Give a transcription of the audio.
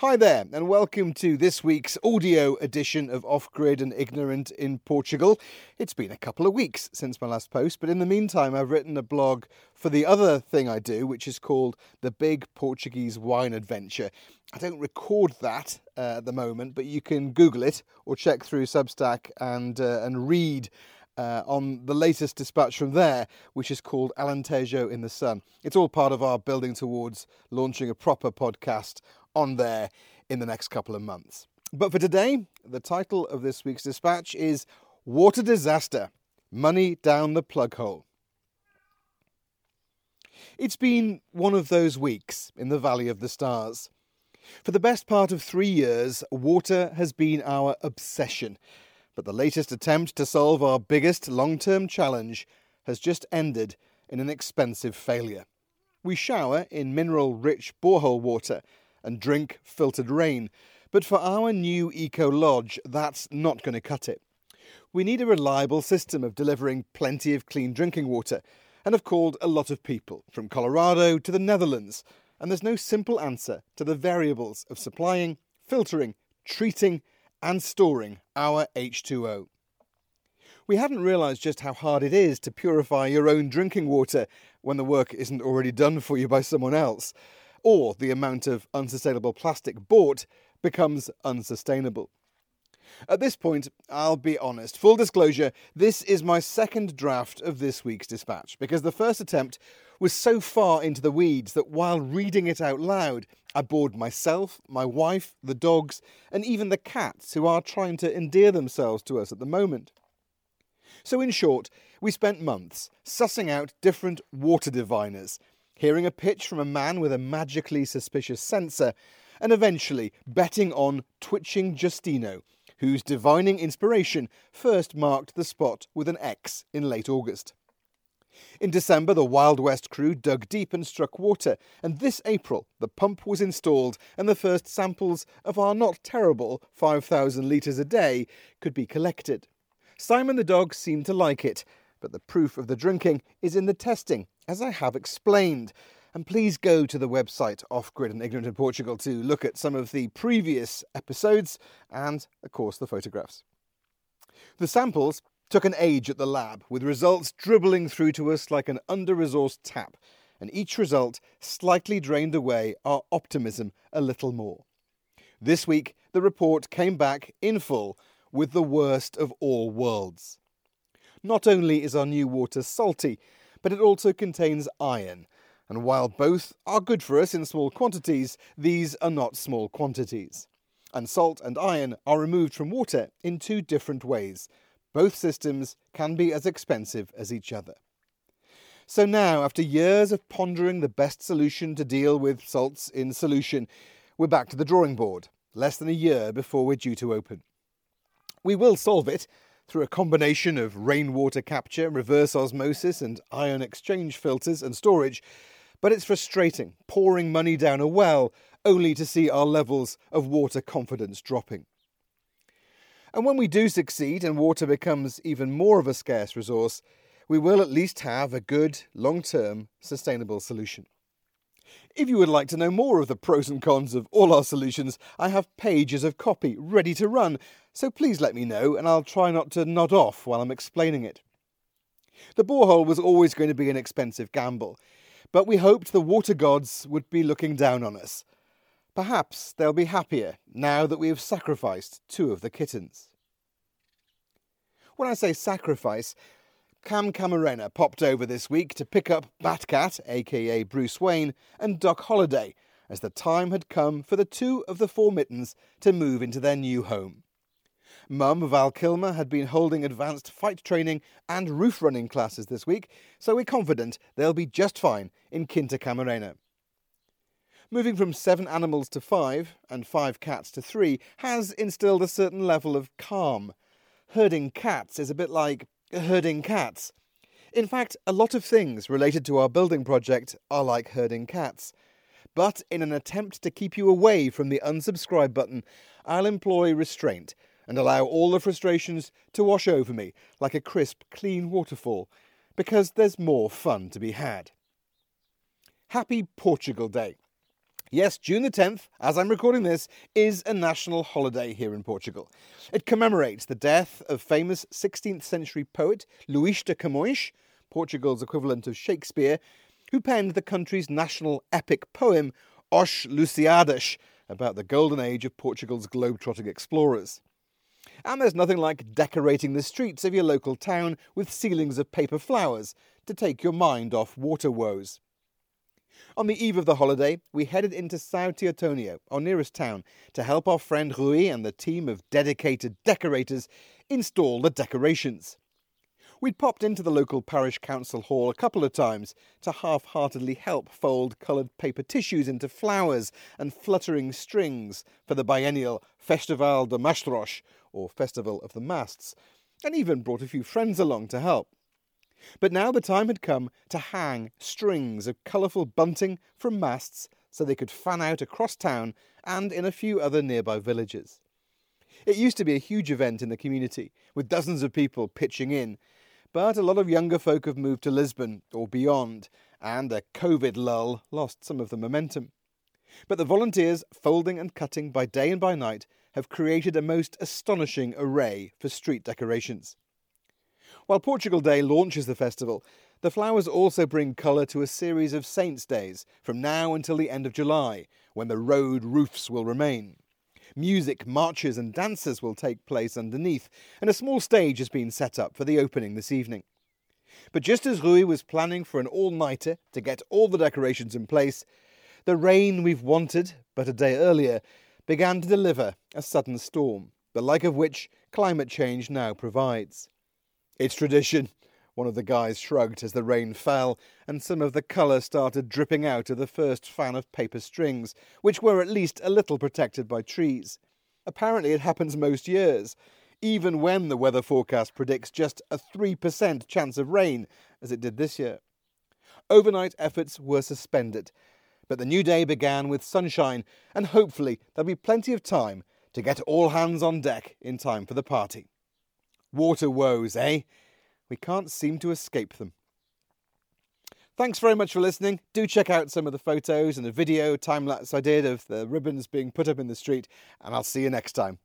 Hi there, and welcome to this week's audio edition of Off Grid and Ignorant in Portugal. It's been a couple of weeks since my last post, but in the meantime, I've written a blog for the other thing I do, which is called The Big Portuguese Wine Adventure. I don't record that uh, at the moment, but you can Google it or check through Substack and, uh, and read. Uh, on the latest dispatch from there, which is called Alentejo in the Sun. It's all part of our building towards launching a proper podcast on there in the next couple of months. But for today, the title of this week's dispatch is Water Disaster Money Down the Plug Hole. It's been one of those weeks in the Valley of the Stars. For the best part of three years, water has been our obsession. But the latest attempt to solve our biggest long term challenge has just ended in an expensive failure. We shower in mineral rich borehole water and drink filtered rain. But for our new Eco Lodge, that's not going to cut it. We need a reliable system of delivering plenty of clean drinking water, and have called a lot of people, from Colorado to the Netherlands, and there's no simple answer to the variables of supplying, filtering, treating, and storing our H2O. We hadn't realised just how hard it is to purify your own drinking water when the work isn't already done for you by someone else or the amount of unsustainable plastic bought becomes unsustainable. At this point, I'll be honest. Full disclosure, this is my second draft of this week's dispatch because the first attempt was so far into the weeds that while reading it out loud, I bored myself, my wife, the dogs, and even the cats who are trying to endear themselves to us at the moment. So, in short, we spent months sussing out different water diviners hearing a pitch from a man with a magically suspicious sensor, and eventually betting on Twitching Justino, whose divining inspiration first marked the spot with an X in late August. In December, the Wild West crew dug deep and struck water, and this April, the pump was installed and the first samples of our not terrible 5,000 litres a day could be collected. Simon the dog seemed to like it, but the proof of the drinking is in the testing, as I have explained. And please go to the website Off Grid and Ignorant in Portugal to look at some of the previous episodes and, of course, the photographs. The samples took an age at the lab, with results dribbling through to us like an under resourced tap, and each result slightly drained away our optimism a little more. This week, the report came back in full with the worst of all worlds. Not only is our new water salty, but it also contains iron. And while both are good for us in small quantities, these are not small quantities. And salt and iron are removed from water in two different ways. Both systems can be as expensive as each other. So now, after years of pondering the best solution to deal with salts in solution, we're back to the drawing board, less than a year before we're due to open. We will solve it, through a combination of rainwater capture, reverse osmosis, and ion exchange filters and storage, but it's frustrating pouring money down a well only to see our levels of water confidence dropping. And when we do succeed and water becomes even more of a scarce resource, we will at least have a good, long term, sustainable solution. If you would like to know more of the pros and cons of all our solutions, I have pages of copy ready to run, so please let me know and I'll try not to nod off while I'm explaining it. The borehole was always going to be an expensive gamble, but we hoped the water gods would be looking down on us. Perhaps they'll be happier now that we have sacrificed two of the kittens. When I say sacrifice, Cam Camarena popped over this week to pick up Batcat, aka Bruce Wayne, and Doc Holliday, as the time had come for the two of the four mittens to move into their new home. Mum Val Kilmer had been holding advanced fight training and roof running classes this week, so we're confident they'll be just fine in Quinta Camarena. Moving from seven animals to five, and five cats to three, has instilled a certain level of calm. Herding cats is a bit like herding cats. In fact, a lot of things related to our building project are like herding cats. But in an attempt to keep you away from the unsubscribe button, I'll employ restraint and allow all the frustrations to wash over me like a crisp, clean waterfall, because there's more fun to be had. Happy Portugal Day. Yes, June the 10th, as I'm recording this, is a national holiday here in Portugal. It commemorates the death of famous 16th century poet Luís de Camões, Portugal's equivalent of Shakespeare, who penned the country's national epic poem Os Lusíadas about the golden age of Portugal's globe-trotting explorers. And there's nothing like decorating the streets of your local town with ceilings of paper flowers to take your mind off water woes. On the eve of the holiday, we headed into Sao Teotonio, our nearest town, to help our friend Rui and the team of dedicated decorators install the decorations. We'd popped into the local parish council hall a couple of times to half heartedly help fold coloured paper tissues into flowers and fluttering strings for the biennial Festival de Mastros, or Festival of the Masts, and even brought a few friends along to help. But now the time had come to hang strings of colourful bunting from masts so they could fan out across town and in a few other nearby villages. It used to be a huge event in the community, with dozens of people pitching in, but a lot of younger folk have moved to Lisbon or beyond, and a COVID lull lost some of the momentum. But the volunteers, folding and cutting by day and by night, have created a most astonishing array for street decorations. While Portugal Day launches the festival, the flowers also bring colour to a series of Saints' Days from now until the end of July, when the road roofs will remain. Music, marches, and dances will take place underneath, and a small stage has been set up for the opening this evening. But just as Rui was planning for an all nighter to get all the decorations in place, the rain we've wanted but a day earlier began to deliver a sudden storm, the like of which climate change now provides. It's tradition, one of the guys shrugged as the rain fell and some of the colour started dripping out of the first fan of paper strings, which were at least a little protected by trees. Apparently, it happens most years, even when the weather forecast predicts just a 3% chance of rain, as it did this year. Overnight efforts were suspended, but the new day began with sunshine, and hopefully there'll be plenty of time to get all hands on deck in time for the party. Water woes, eh? We can't seem to escape them. Thanks very much for listening. Do check out some of the photos and the video time lapse I did of the ribbons being put up in the street, and I'll see you next time.